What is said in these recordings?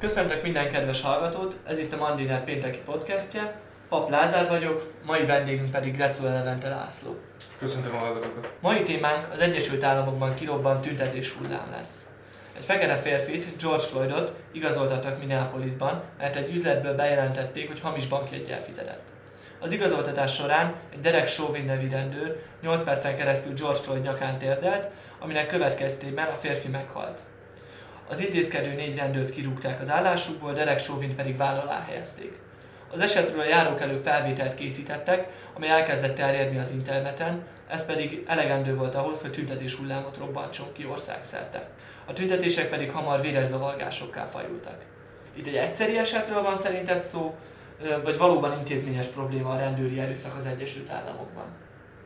Köszöntök minden kedves hallgatót, ez itt a Mandiner pénteki podcastje. Pap Lázár vagyok, mai vendégünk pedig Grecó Elevente László. Köszöntöm a hallgatókat. Mai témánk az Egyesült Államokban kirobbant tüntetés hullám lesz. Egy fekete férfit, George Floydot igazoltattak Minneapolisban, mert egy üzletből bejelentették, hogy hamis bankjeggyel fizetett. Az igazoltatás során egy Derek Chauvin nevű rendőr 8 percen keresztül George Floyd nyakán térdelt, aminek következtében a férfi meghalt. Az intézkedő négy rendőrt kirúgták az állásukból, Derek Chauvin pedig váll alá helyezték. Az esetről a járókelők felvételt készítettek, ami elkezdett terjedni az interneten, ez pedig elegendő volt ahhoz, hogy tüntetés hullámot robbantson ki országszerte. A tüntetések pedig hamar véres zavargásokká fajultak. Itt egy egyszeri esetről van szerinted szó, vagy valóban intézményes probléma a rendőri erőszak az Egyesült Államokban?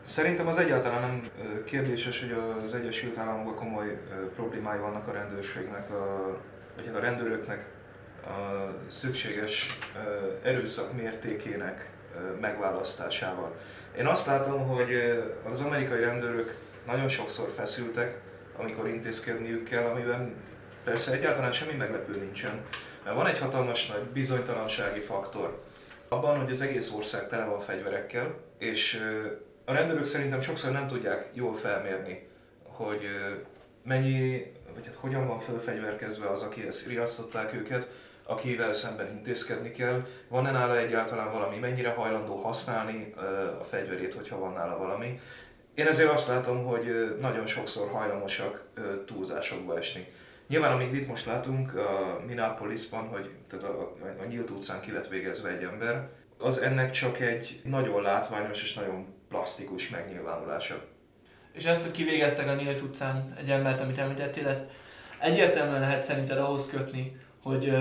Szerintem az egyáltalán nem kérdéses, hogy az Egyesült Államokban komoly problémái vannak a rendőrségnek, a, vagy a rendőröknek a szükséges erőszak mértékének megválasztásával. Én azt látom, hogy az amerikai rendőrök nagyon sokszor feszültek, amikor intézkedniük kell, amiben persze egyáltalán semmi meglepő nincsen, mert van egy hatalmas nagy bizonytalansági faktor abban, hogy az egész ország tele van fegyverekkel, és a rendőrök szerintem sokszor nem tudják jól felmérni, hogy mennyi, vagy hát hogyan van fölfegyverkezve az, akihez riasztották őket, akivel szemben intézkedni kell, van-e nála egyáltalán valami, mennyire hajlandó használni a fegyverét, hogyha van nála valami. Én ezért azt látom, hogy nagyon sokszor hajlamosak túlzásokba esni. Nyilván, amit itt most látunk a Minneapolisban, hogy tehát a, a, a nyílt utcán ki lett végezve egy ember, az ennek csak egy nagyon látványos és nagyon plastikus megnyilvánulása. És ezt, hogy kivégeztek a nyílt utcán egy embert, amit említettél, ezt egyértelműen lehet szerinted ahhoz kötni, hogy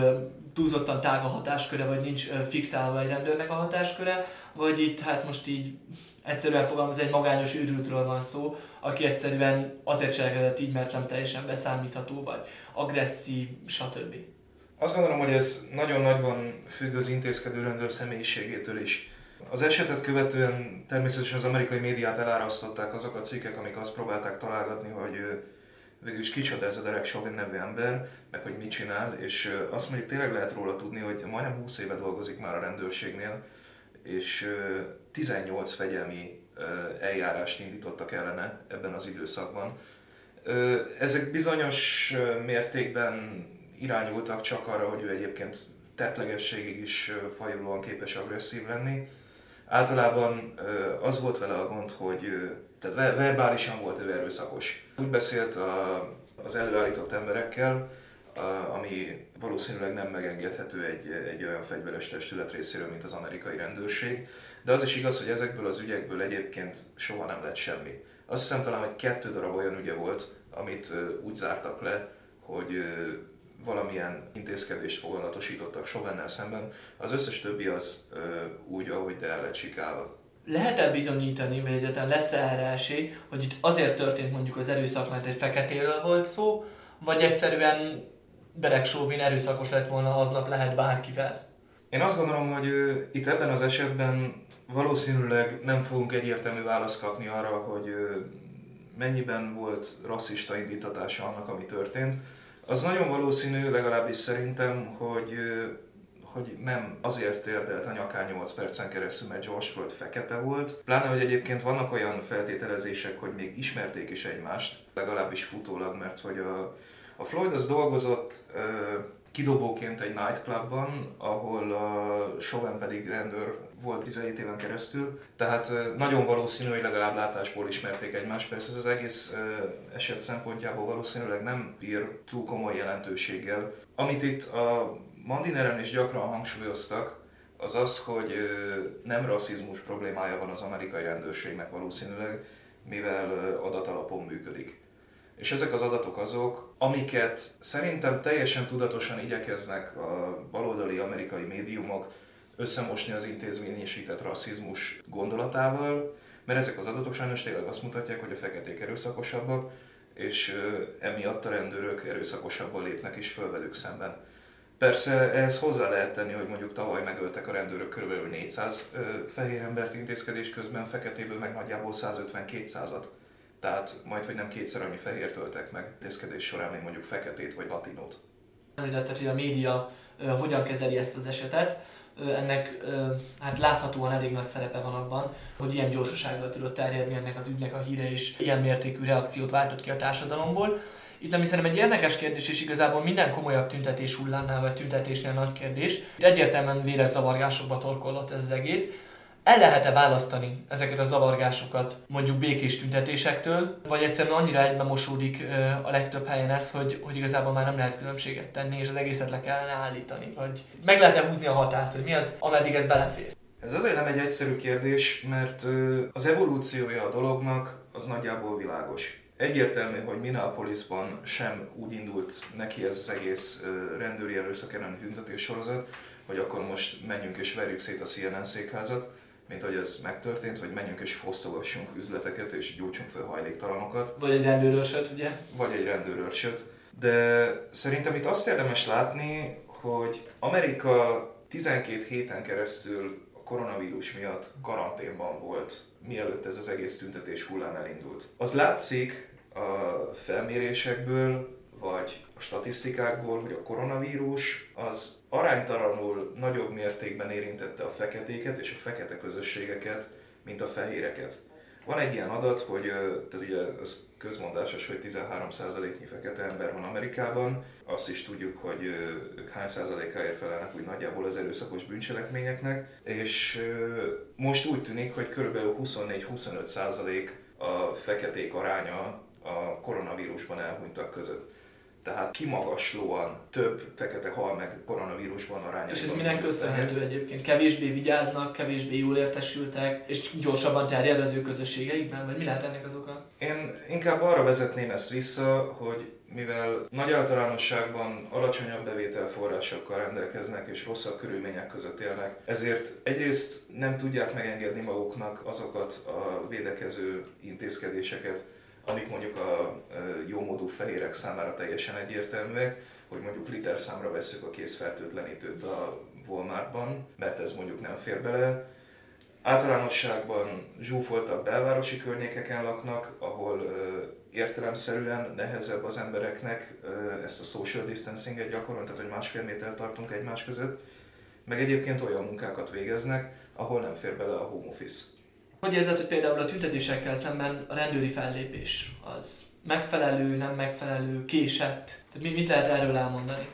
túlzottan tág a hatásköre, vagy nincs fixálva egy rendőrnek a hatásköre, vagy itt hát most így egyszerűen fogalmaz, egy magányos őrültről van szó, aki egyszerűen azért cselekedett így, mert nem teljesen beszámítható, vagy agresszív, stb. Azt gondolom, hogy ez nagyon nagyban függ az intézkedő rendőr személyiségétől is. Az esetet követően természetesen az amerikai médiát elárasztották azok a cikkek, amik azt próbálták találgatni, hogy végülis kicsoda ez a Derek Chauvin nevű ember, meg hogy mit csinál, és azt mondjuk tényleg lehet róla tudni, hogy majdnem 20 éve dolgozik már a rendőrségnél, és 18 fegyelmi eljárást indítottak ellene ebben az időszakban. Ezek bizonyos mértékben irányultak csak arra, hogy ő egyébként tettlegességig is fajulóan képes agresszív lenni. Általában az volt vele a gond, hogy tehát verbálisan volt ő erőszakos. Úgy beszélt a, az előállított emberekkel, ami valószínűleg nem megengedhető egy, egy olyan fegyveres testület részéről, mint az amerikai rendőrség. De az is igaz, hogy ezekből az ügyekből egyébként soha nem lett semmi. Azt hiszem talán, hogy kettő darab olyan ügye volt, amit úgy zártak le, hogy valamilyen intézkedést foganatosítottak Chauvennel szemben, az összes többi az úgy, ahogy de el lett sikálva lehet-e bizonyítani, vagy egyáltalán lesz-e erre esély, hogy itt azért történt mondjuk az erőszak, mert egy feketéről volt szó, vagy egyszerűen Derek Chauvin erőszakos lett volna aznap lehet bárkivel? Én azt gondolom, hogy itt ebben az esetben valószínűleg nem fogunk egyértelmű választ kapni arra, hogy mennyiben volt rasszista indítatása annak, ami történt. Az nagyon valószínű, legalábbis szerintem, hogy hogy nem azért érdelt a nyakán 8 percen keresztül, mert George Floyd fekete volt. Pláne, hogy egyébként vannak olyan feltételezések, hogy még ismerték is egymást, legalábbis futólag, mert hogy a, a Floyd az dolgozott kidobóként egy nightclubban, ahol a Chauvin pedig rendőr volt 17 éven keresztül, tehát nagyon valószínű, hogy legalább látásból ismerték egymást. Persze ez az egész eset szempontjából valószínűleg nem bír túl komoly jelentőséggel. Amit itt a Mandineren is gyakran hangsúlyoztak, az az, hogy nem rasszizmus problémája van az amerikai rendőrségnek valószínűleg, mivel adatalapon működik. És ezek az adatok azok, amiket szerintem teljesen tudatosan igyekeznek a baloldali amerikai médiumok összemosni az intézményesített rasszizmus gondolatával, mert ezek az adatok sajnos tényleg azt mutatják, hogy a feketék erőszakosabbak, és emiatt a rendőrök erőszakosabban lépnek is föl velük szemben. Persze ehhez hozzá lehet tenni, hogy mondjuk tavaly megöltek a rendőrök kb. 400 fehér embert intézkedés közben, feketéből meg nagyjából 150-200-at. Tehát majd, hogy nem kétszer annyi fehért öltek meg intézkedés során, mint mondjuk feketét vagy latinót. Említetted, hogy a média hogyan kezeli ezt az esetet. Ennek hát láthatóan elég nagy szerepe van abban, hogy ilyen gyorsasággal tudott terjedni ennek az ügynek a híre, és ilyen mértékű reakciót váltott ki a társadalomból. Itt nem hiszem egy érdekes kérdés, és igazából minden komolyabb tüntetés hullámnál, vagy tüntetésnél nagy kérdés. Itt egyértelműen véres zavargásokba torkollott ez az egész. El lehet-e választani ezeket a zavargásokat mondjuk békés tüntetésektől, vagy egyszerűen annyira egybe mosódik a legtöbb helyen ez, hogy, hogy igazából már nem lehet különbséget tenni, és az egészet le kellene állítani, vagy meg lehet-e húzni a határt, hogy mi az, ameddig ez belefér? Ez azért nem egy egyszerű kérdés, mert az evolúciója a dolognak az nagyjából világos. Egyértelmű, hogy Minneapolisban sem úgy indult neki ez az egész rendőri erőszak elleni tüntetés sorozat, hogy akkor most menjünk és verjük szét a CNN székházat, mint hogy ez megtörtént, hogy menjünk és fosztogassunk üzleteket és gyújtsunk fel hajléktalanokat. Vagy egy rendőrőrsöt, ugye? Vagy egy rendőrőrsöt. De szerintem itt azt érdemes látni, hogy Amerika 12 héten keresztül a koronavírus miatt karanténban volt, mielőtt ez az egész tüntetés hullám elindult. Az látszik a felmérésekből, a statisztikákból, hogy a koronavírus az aránytalanul nagyobb mértékben érintette a feketéket és a fekete közösségeket, mint a fehéreket. Van egy ilyen adat, hogy tehát ugye az közmondásos, hogy 13%-nyi fekete ember van Amerikában. Azt is tudjuk, hogy ők hány százalékáért felelnek úgy nagyjából az erőszakos bűncselekményeknek, és most úgy tűnik, hogy kb. 24-25% a feketék aránya a koronavírusban elhunytak között tehát kimagaslóan több fekete hal meg koronavírusban arányában. És ez minek köszönhető egyébként? Kevésbé vigyáznak, kevésbé jól értesültek, és gyorsabban terjed az ő közösségeikben, vagy mi lehet ennek az oka? Én inkább arra vezetném ezt vissza, hogy mivel nagy általánosságban alacsonyabb bevételforrásokkal rendelkeznek és rosszabb körülmények között élnek, ezért egyrészt nem tudják megengedni maguknak azokat a védekező intézkedéseket, amik mondjuk a jómódú fehérek számára teljesen egyértelműek, hogy mondjuk liter számra veszük a készfertőtlenítőt a Walmartban, mert ez mondjuk nem fér bele. Általánosságban zsúfoltabb belvárosi környékeken laknak, ahol értelemszerűen nehezebb az embereknek ezt a social distancing-et gyakorolni, tehát hogy másfél méter tartunk egymás között, meg egyébként olyan munkákat végeznek, ahol nem fér bele a home office. Hogy érzed, hogy például a tüntetésekkel szemben a rendőri fellépés az megfelelő, nem megfelelő, késett? Tehát mit lehet erről elmondani?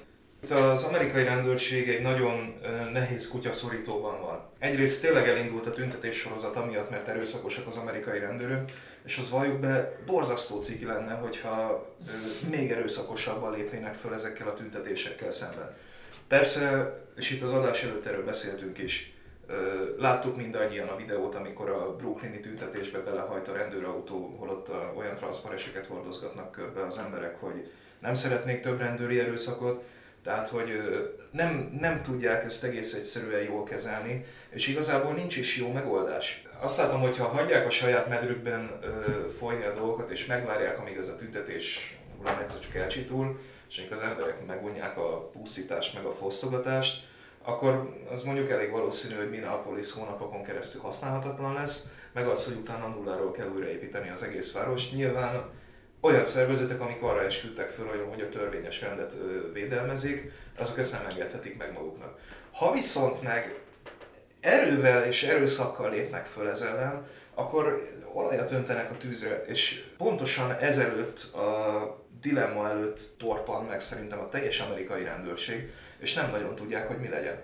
Itt az amerikai rendőrség egy nagyon nehéz kutyaszorítóban van. Egyrészt tényleg elindult a tüntetés sorozat amiatt, mert erőszakosak az amerikai rendőrök, és az valljuk be, borzasztó ciki lenne, hogyha még erőszakosabban lépnének föl ezekkel a tüntetésekkel szemben. Persze, és itt az adás előtt erről beszéltünk is, Láttuk mindannyian a videót, amikor a brooklyni tüntetésbe belehajt a rendőrautó, holott olyan transzpareseket hordozgatnak körbe az emberek, hogy nem szeretnék több rendőri erőszakot, tehát, hogy nem, nem tudják ezt egész egyszerűen jól kezelni, és igazából nincs is jó megoldás. Azt látom, hogy ha hagyják a saját medrükben folyni a dolgokat, és megvárják, amíg ez a tüntetés egyszer csak elcsitul, és az emberek megunják a pusztítást, meg a fosztogatást, akkor az mondjuk elég valószínű, hogy Minneapolis hónapokon keresztül használhatatlan lesz, meg az, hogy utána nulláról kell újraépíteni az egész város. Nyilván olyan szervezetek, amik arra esküdtek föl, hogy a törvényes rendet védelmezik, azok ezt nem engedhetik meg maguknak. Ha viszont meg erővel és erőszakkal lépnek föl ez ellen, akkor olajat öntenek a tűzre, és pontosan ezelőtt a dilemma előtt torpan meg szerintem a teljes amerikai rendőrség, és nem nagyon tudják, hogy mi legyen.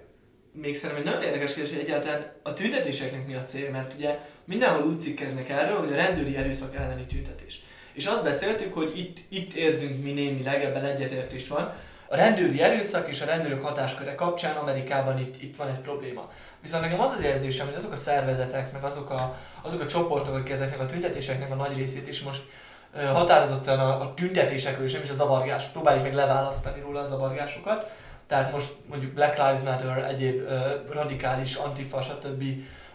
Még szerintem egy nagyon érdekes kérdés, hogy egyáltalán a tüntetéseknek mi a cél, mert ugye mindenhol úgy cikkeznek erről, hogy a rendőri erőszak elleni tüntetés. És azt beszéltük, hogy itt, itt érzünk mi némileg, ebben egyetértés van, a rendőri erőszak és a rendőrök hatásköre kapcsán Amerikában itt, itt van egy probléma. Viszont nekem az az érzésem, hogy azok a szervezetek, meg azok a, azok a csoportok, akik ezeknek a tüntetéseknek a nagy részét is most határozottan a, a tüntetésekről és nem is a zavargás, próbáljuk meg leválasztani róla a zavargásokat. Tehát most mondjuk Black Lives Matter, egyéb uh, radikális, antifa, stb.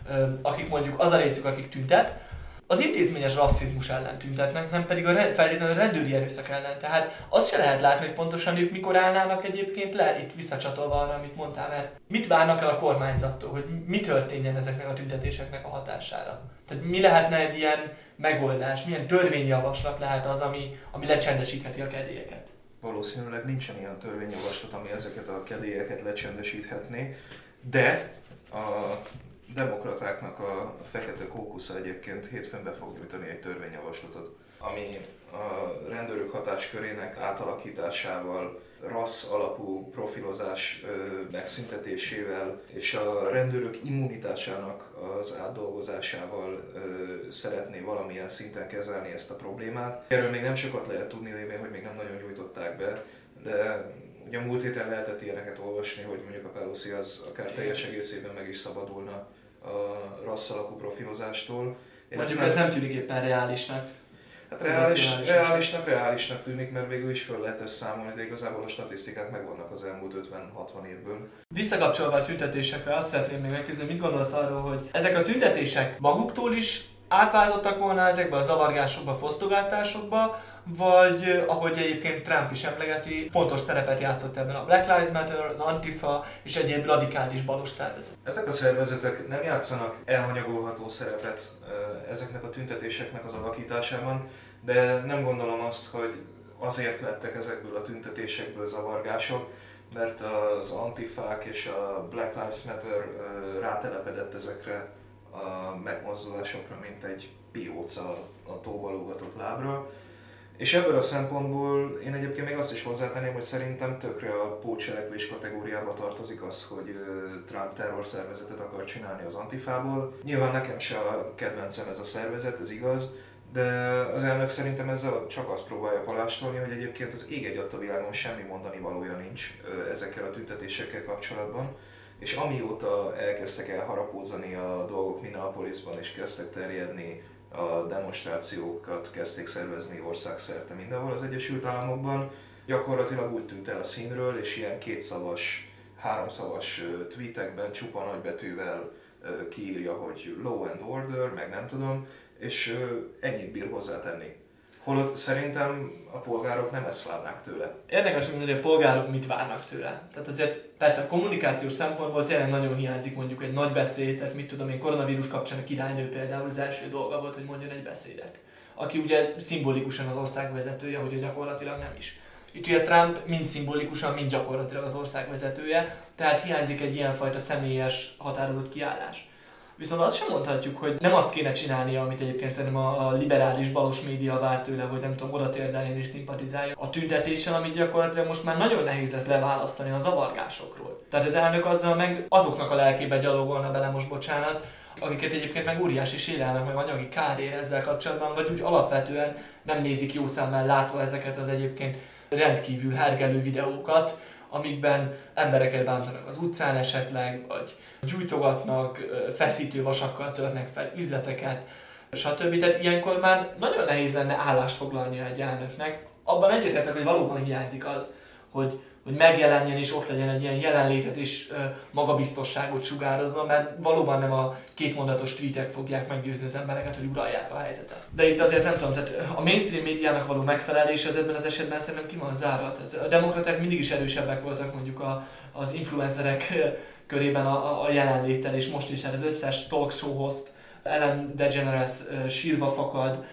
Uh, akik mondjuk az a részük, akik tüntet, az intézményes rasszizmus ellen tüntetnek, nem pedig a feltétlenül a rendőri erőszak ellen. Tehát azt se lehet látni, hogy pontosan ők mikor állnának egyébként le, itt visszacsatolva arra, amit mondtál, mert mit várnak el a kormányzattól, hogy mi történjen ezeknek a tüntetéseknek a hatására. Tehát mi lehetne egy ilyen megoldás, milyen törvényjavaslat lehet az, ami, ami lecsendesítheti a kedélyeket? valószínűleg nincsen ilyen törvényjavaslat, ami ezeket a kedélyeket lecsendesíthetné, de a demokratáknak a fekete kókusza egyébként hétfőn be fog nyújtani egy törvényjavaslatot, ami a rendőrök hatáskörének átalakításával, rassz alapú profilozás megszüntetésével és a rendőrök immunitásának az átdolgozásával szeretné valamilyen szinten kezelni ezt a problémát. Erről még nem sokat lehet tudni, lévén, hogy még nem nagyon nyújtották be, de ugye a múlt héten lehetett ilyeneket olvasni, hogy mondjuk a Pelosi az akár teljes egészében meg is szabadulna a rassz alapú profilozástól. Én Mondjuk ez nem tűnik éppen reálisnak. Hát reális, reálisnak, reálisnak tűnik, mert végül is föl lehet összeszámolni, de igazából a statisztikák megvannak az elmúlt 50-60 évből. Visszakapcsolva a tüntetésekre, azt szeretném még megkérdezni, mit gondolsz arról, hogy ezek a tüntetések maguktól is átváltottak volna ezekbe a zavargásokba, fosztogatásokba, vagy ahogy egyébként Trump is emlegeti, fontos szerepet játszott ebben a Black Lives Matter, az Antifa és egyéb radikális balos szervezet. Ezek a szervezetek nem játszanak elhanyagolható szerepet ezeknek a tüntetéseknek az alakításában, de nem gondolom azt, hogy azért lettek ezekből a tüntetésekből zavargások, mert az antifák és a Black Lives Matter rátelepedett ezekre a megmozdulásokra, mint egy pióca a tóvalógatott lábra. És ebből a szempontból én egyébként még azt is hozzátenném, hogy szerintem tökre a pócselekvés kategóriába tartozik az, hogy Trump terrorszervezetet akar csinálni az Antifából. Nyilván nekem se a kedvencem ez a szervezet, ez igaz, de az elnök szerintem ezzel csak azt próbálja palástolni, hogy egyébként az ég egy a világon semmi mondani valója nincs ezekkel a tüntetésekkel kapcsolatban. És amióta elkezdtek elharapózani a dolgok Minneapolisban és kezdtek terjedni a demonstrációkat kezdték szervezni országszerte mindenhol az Egyesült Államokban. Gyakorlatilag úgy tűnt el a színről, és ilyen kétszavas, háromszavas tweetekben csupa nagybetűvel kiírja, hogy law and order, meg nem tudom, és ennyit bír hozzátenni. Holott szerintem a polgárok nem ezt várnák tőle. Érdekes, hogy a polgárok mit várnak tőle. Tehát azért persze a kommunikációs szempontból tényleg nagyon hiányzik mondjuk egy nagy beszéd, tehát mit tudom én, koronavírus kapcsán a királynő például az első dolga volt, hogy mondjon egy beszédet. Aki ugye szimbolikusan az ország vezetője, hogy gyakorlatilag nem is. Itt ugye Trump mind szimbolikusan, mind gyakorlatilag az ország vezetője, tehát hiányzik egy ilyenfajta személyes határozott kiállás. Viszont azt sem mondhatjuk, hogy nem azt kéne csinálnia, amit egyébként szerintem a, a liberális balos média vár tőle, hogy nem tudom, oda térdeljen és szimpatizálja a tüntetéssel, amit gyakorlatilag most már nagyon nehéz lesz leválasztani a zavargásokról. Tehát az elnök azzal meg azoknak a lelkébe gyalogolna bele most, bocsánat, akiket egyébként meg óriási sérelmek, meg anyagi kár ér ezzel kapcsolatban, vagy úgy alapvetően nem nézik jó szemmel látva ezeket az egyébként rendkívül hergelő videókat, amikben embereket bántanak az utcán esetleg, vagy gyújtogatnak, feszítő vasakkal törnek fel üzleteket, stb. Tehát ilyenkor már nagyon nehéz lenne állást foglalni egy elnöknek. Abban egyetértek, hogy valóban hiányzik az, hogy hogy megjelenjen és ott legyen egy ilyen jelenlétet és magabiztosságot sugározzon, mert valóban nem a kétmondatos tweetek fogják meggyőzni az embereket, hogy uralják a helyzetet. De itt azért nem tudom, tehát a mainstream médiának való megfelelés az ebben az esetben szerintem ki van zárva. Tehát a demokraták mindig is erősebbek voltak mondjuk a, az influencerek körében a, a jelenléttel, és most is hát az összes talk show host, Ellen DeGeneres sírva fakad,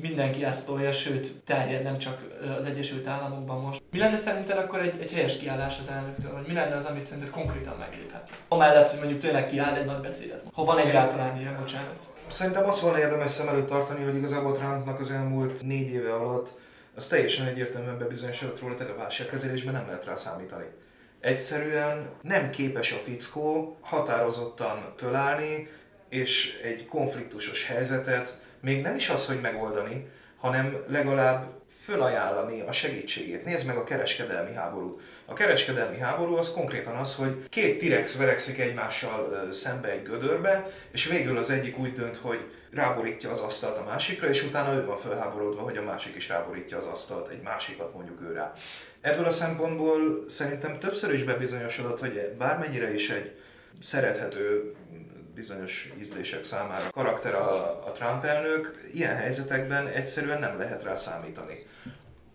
mindenki ezt tolja, sőt terjed nem csak az Egyesült Államokban most. Mi lenne szerinted akkor egy, egy helyes kiállás az elnöktől, vagy mi lenne az, amit szerinted konkrétan megléphet? Amellett, hogy mondjuk tényleg kiáll egy nagy beszédet. Ha van egyáltalán ilyen, bocsánat. Szerintem azt volna érdemes szem előtt tartani, hogy igazából Trumpnak az elmúlt négy éve alatt az teljesen egyértelműen bebizonyosodott róla, tehát a válságkezelésben nem lehet rá számítani. Egyszerűen nem képes a fickó határozottan fölállni, és egy konfliktusos helyzetet még nem is az, hogy megoldani, hanem legalább fölajánlani a segítségét. Nézd meg a kereskedelmi háborút. A kereskedelmi háború az konkrétan az, hogy két T-rex verekszik egymással szembe egy gödörbe, és végül az egyik úgy dönt, hogy ráborítja az asztalt a másikra, és utána ő van felháborodva, hogy a másik is ráborítja az asztalt, egy másikat mondjuk ő. Ebből a szempontból szerintem többször is bebizonyosodott, hogy bármennyire is egy szerethető bizonyos ízlések számára karakter a, a Trump elnök, ilyen helyzetekben egyszerűen nem lehet rá számítani.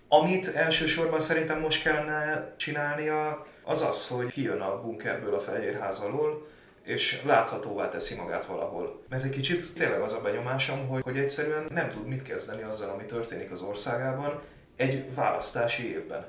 Amit elsősorban szerintem most kellene csinálnia, az az, hogy kijön a bunkerből a Fehérház alól, és láthatóvá teszi magát valahol. Mert egy kicsit tényleg az a benyomásom, hogy, hogy egyszerűen nem tud mit kezdeni azzal, ami történik az országában egy választási évben.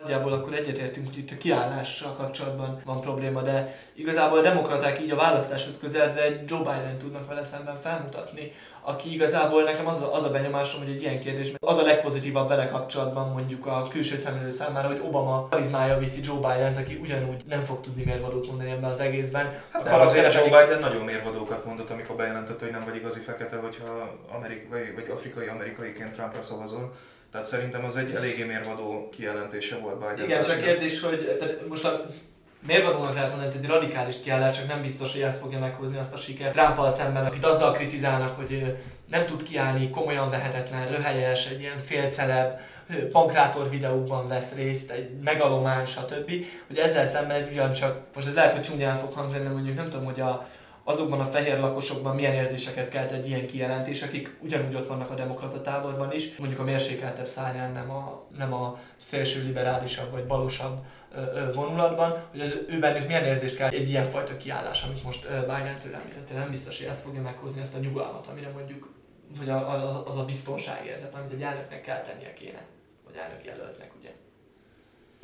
Nagyjából akkor egyetértünk, hogy itt a kiállással kapcsolatban van probléma, de igazából a demokraták így a választáshoz közeledve egy Joe Biden tudnak vele szemben felmutatni, aki igazából nekem az a, az a benyomásom, hogy egy ilyen kérdés, az a legpozitívabb vele kapcsolatban mondjuk a külső szemlélő számára, hogy Obama karizmája viszi Joe Biden-t, aki ugyanúgy nem fog tudni mérvadót mondani ebben az egészben. Hát de azért Joe Biden nagyon mérvadókat mondott, amikor bejelentette, hogy nem vagy igazi fekete, hogyha amerikai vagy afrikai amerikaiként Trumpra szavazol. Tehát szerintem az egy eléggé mérvadó kijelentése volt Biden. Igen, csak kérdés, hogy tehát most a mérvadónak lehet mondani, hogy egy radikális kiállás, csak nem biztos, hogy ezt fogja meghozni azt a sikert trump szemben, akit azzal kritizálnak, hogy nem tud kiállni, komolyan vehetetlen, röhelyes, egy ilyen félceleb, pankrátor videókban vesz részt, egy megalomán, stb. Hogy ezzel szemben egy ugyancsak, most ez lehet, hogy csúnyán fog hangzani, de mondjuk nem tudom, hogy a, azokban a fehér lakosokban milyen érzéseket kelt egy ilyen kijelentés, akik ugyanúgy ott vannak a demokrata táborban is, mondjuk a mérsékeltebb szárnyán, nem a, nem a szélső liberálisabb vagy balosabb vonulatban, hogy az ő bennük milyen érzést kell egy ilyen fajta kiállás, amit most Biden-től említettél, nem biztos, hogy ezt fogja meghozni ezt a nyugalmat, amire mondjuk, vagy az a biztonságérzet, amit egy elnöknek kell tennie kéne, vagy elnök jelöltnek, ugye.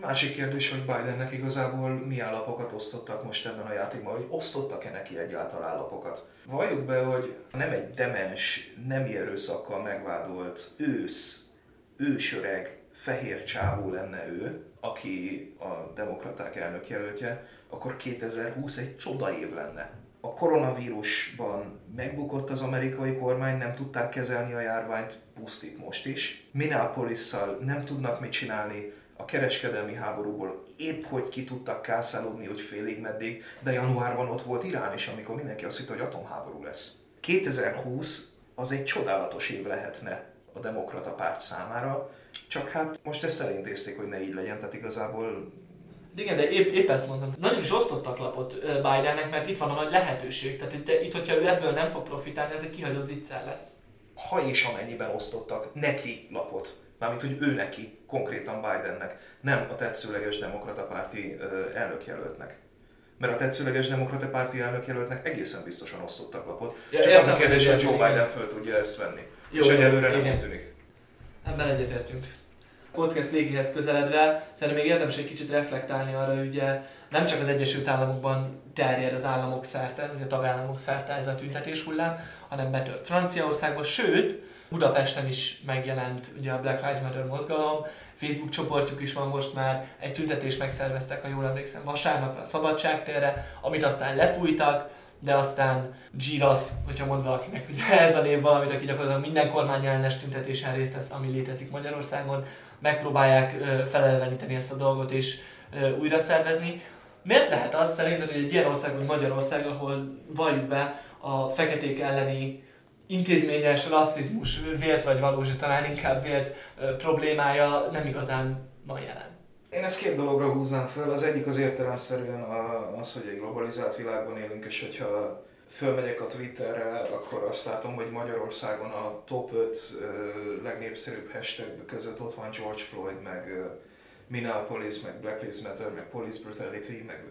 Másik kérdés, hogy Bidennek igazából mi állapokat osztottak most ebben a játékban, hogy osztottak-e neki egyáltalán állapokat. Valljuk be, hogy nem egy demens, nem erőszakkal megvádolt ősz, ősöreg, fehér csávó lenne ő, aki a demokraták elnök jelöltje, akkor 2020 egy csoda év lenne. A koronavírusban megbukott az amerikai kormány, nem tudták kezelni a járványt, pusztít most is. minneapolis nem tudnak mit csinálni, a kereskedelmi háborúból épp hogy ki tudtak kászálódni, hogy félig meddig, de januárban ott volt Irán is, amikor mindenki azt hitt, hogy atomháború lesz. 2020 az egy csodálatos év lehetne a demokrata párt számára, csak hát most ezt elintézték, hogy ne így legyen, tehát igazából igen, de épp, épp ezt mondtam. Nagyon is osztottak lapot Bidennek, mert itt van a nagy lehetőség. Tehát itt, itt, hogyha ő ebből nem fog profitálni, ez egy kihagyott zicser lesz. Ha és amennyiben osztottak neki lapot, mármint hogy ő neki, konkrétan Bidennek, nem a tetszőleges demokrata párti elnökjelöltnek. Mert a tetszőleges demokrata párti elnökjelöltnek egészen biztosan osztottak lapot. Ja, Csak az a kérdés, hogy Joe Biden föl tudja ezt venni. Jó, és egyelőre nem tűnik. Ebben egyetértünk. Podcast végéhez közeledve szerintem még érdemes egy kicsit reflektálni arra, hogy ugye nem csak az Egyesült Államokban terjed az államok szerte, ugye a tagállamok szerte ez a tüntetés hullám, hanem betört Franciaországban, sőt, Budapesten is megjelent ugye a Black Lives Matter mozgalom, Facebook csoportjuk is van most már, egy tüntetést megszerveztek, ha jól emlékszem, vasárnapra a Szabadságtérre, amit aztán lefújtak, de aztán Giras, hogyha mond valakinek, ugye ez a név valamit, aki gyakorlatilag minden kormány ellenes tüntetésen részt vesz, ami létezik Magyarországon, megpróbálják felelveníteni ezt a dolgot és újra szervezni. Miért lehet az szerinted, hogy egy ilyen ország, mint Magyarország, ahol valljuk be a feketék elleni intézményes rasszizmus vélt vagy valós, talán inkább vélt problémája nem igazán van jelen? Én ezt két dologra húznám föl. Az egyik az értelemszerűen az, hogy egy globalizált világban élünk, és hogyha fölmegyek a Twitterre, akkor azt látom, hogy Magyarországon a top 5 legnépszerűbb hashtag között ott van George Floyd, meg Minneapolis, meg Black Lives Matter, meg Police Brutality, meg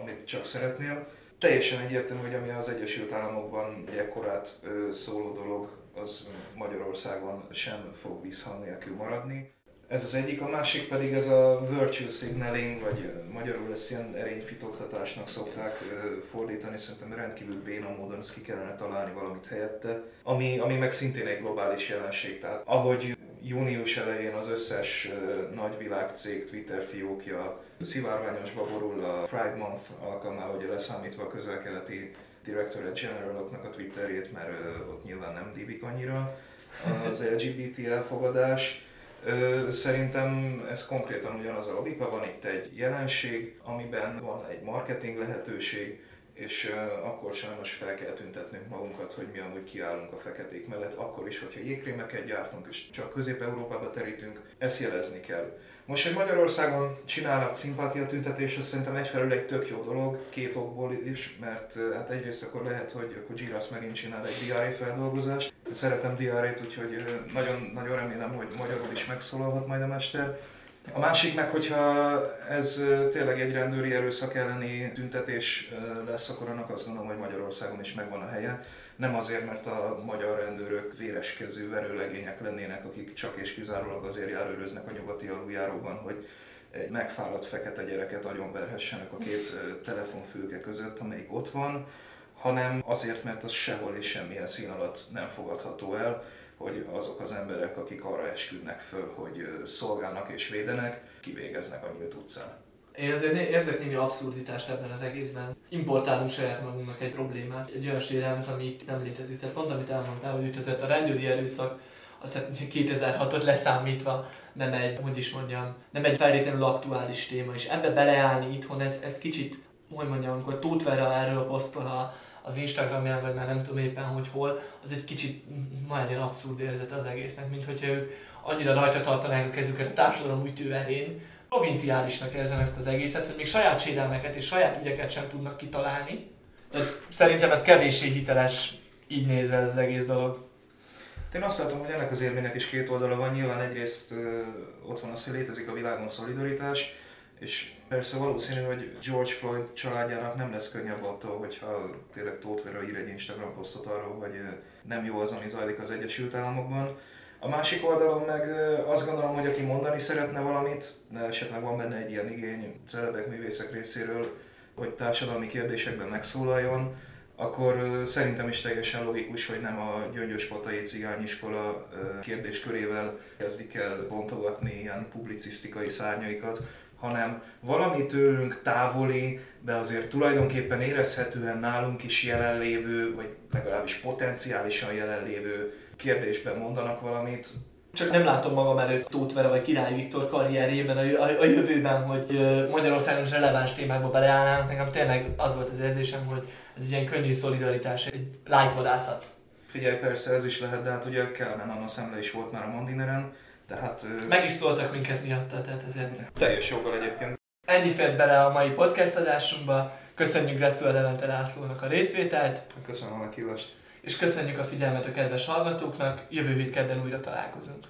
amit csak szeretnél. Teljesen egyértelmű, hogy ami az Egyesült Államokban egy ekkorát szóló dolog, az Magyarországon sem fog vízhang nélkül maradni. Ez az egyik, a másik pedig ez a virtue signaling, vagy magyarul ezt ilyen erényfitoktatásnak szokták fordítani, szerintem rendkívül béna módon ezt ki kellene találni valamit helyette, ami, ami meg szintén egy globális jelenség. Tehát ahogy június elején az összes nagyvilág cég Twitter fiókja szivárványosba borul a Pride Month alkalmával, ugye leszámítva a közel-keleti Directorate Generaloknak a Twitterét, mert ott nyilván nem divik annyira az LGBT elfogadás. Szerintem ez konkrétan ugyanaz a logika, van itt egy jelenség, amiben van egy marketing lehetőség, és akkor sajnos fel kell tüntetnünk magunkat, hogy mi amúgy kiállunk a feketék mellett, akkor is, hogyha jégkrémeket gyártunk, és csak Közép-Európába terítünk, ezt jelezni kell. Most, hogy Magyarországon csinálnak szimpátia tüntetést, az szerintem egyfelől egy tök jó dolog, két okból is, mert hát egyrészt akkor lehet, hogy akkor Giras megint csinál egy diári feldolgozást. Szeretem diárét, úgyhogy nagyon, nagyon remélem, hogy magyarul is megszólalhat majd a mester. A másik meg, hogyha ez tényleg egy rendőri erőszak elleni tüntetés lesz, akkor annak azt gondolom, hogy Magyarországon is megvan a helye. nem azért, mert a magyar rendőrök véreskező verőlegények lennének, akik csak és kizárólag azért járőröznek a nyugati aluljáróban, hogy egy megfáradt fekete gyereket agyonverhessenek a két telefonfülke között, amelyik ott van, hanem azért, mert az sehol és semmilyen szín alatt nem fogadható el, hogy azok az emberek, akik arra esküdnek föl, hogy szolgálnak és védenek, kivégeznek a nyílt utcán. Én azért érzek némi abszurditást ebben az egészben. Importálunk saját magunknak egy problémát, egy olyan sérelmet, ami itt nem létezik. Tehát pont amit elmondtál, hogy ütözött a rendőri erőszak, azt 2006-ot leszámítva nem egy, hogy is mondjam, nem egy feltétlenül aktuális téma, és ebbe beleállni itthon, ez, ez kicsit, hogy mondjam, amikor Tóth Vera erről posztol az Instagramján, vagy már nem tudom éppen, hogy hol, az egy kicsit nagyon abszurd érzet az egésznek, mint hogyha ők annyira rajta tartanák a kezüket a társadalom ütőerén, provinciálisnak érzem ezt az egészet, hogy még saját sérelmeket és saját ügyeket sem tudnak kitalálni. Tehát szerintem ez kevéssé hiteles, így nézve ez az egész dolog. Én azt látom, hogy ennek az érvénynek is két oldala van. Nyilván egyrészt ö, ott van az, hogy létezik a világon szolidaritás, és persze valószínű, hogy George Floyd családjának nem lesz könnyebb attól, hogyha tényleg Tóth Vera ír egy Instagram posztot arról, hogy nem jó az, ami zajlik az Egyesült Államokban. A másik oldalon meg azt gondolom, hogy aki mondani szeretne valamit, de esetleg van benne egy ilyen igény celebek, művészek részéről, hogy társadalmi kérdésekben megszólaljon, akkor szerintem is teljesen logikus, hogy nem a gyöngyöspatai cigányiskola kérdéskörével kezdik el bontogatni ilyen publicisztikai szárnyaikat, hanem valami tőlünk távoli, de azért tulajdonképpen érezhetően nálunk is jelenlévő, vagy legalábbis potenciálisan jelenlévő kérdésben mondanak valamit, csak nem látom magam előtt Tóth Vera vagy Király Viktor karrierjében a, a, a jövőben, hogy Magyarországon is releváns témákba beleállnának. Nekem tényleg az volt az érzésem, hogy ez egy ilyen könnyű szolidaritás, egy light vadászat. Figyelj, persze ez is lehet, de hát ugye Kellenen Anna szemle is volt már a Mondineren, tehát... Meg is szóltak minket miatta, tehát ezért... Teljes joggal egyébként. Ennyi fért bele a mai podcast adásunkba. Köszönjük Grecu Levente Lászlónak a részvételt. Köszönöm a meghívást. És köszönjük a figyelmet a kedves hallgatóknak. Jövő hét kedden újra találkozunk.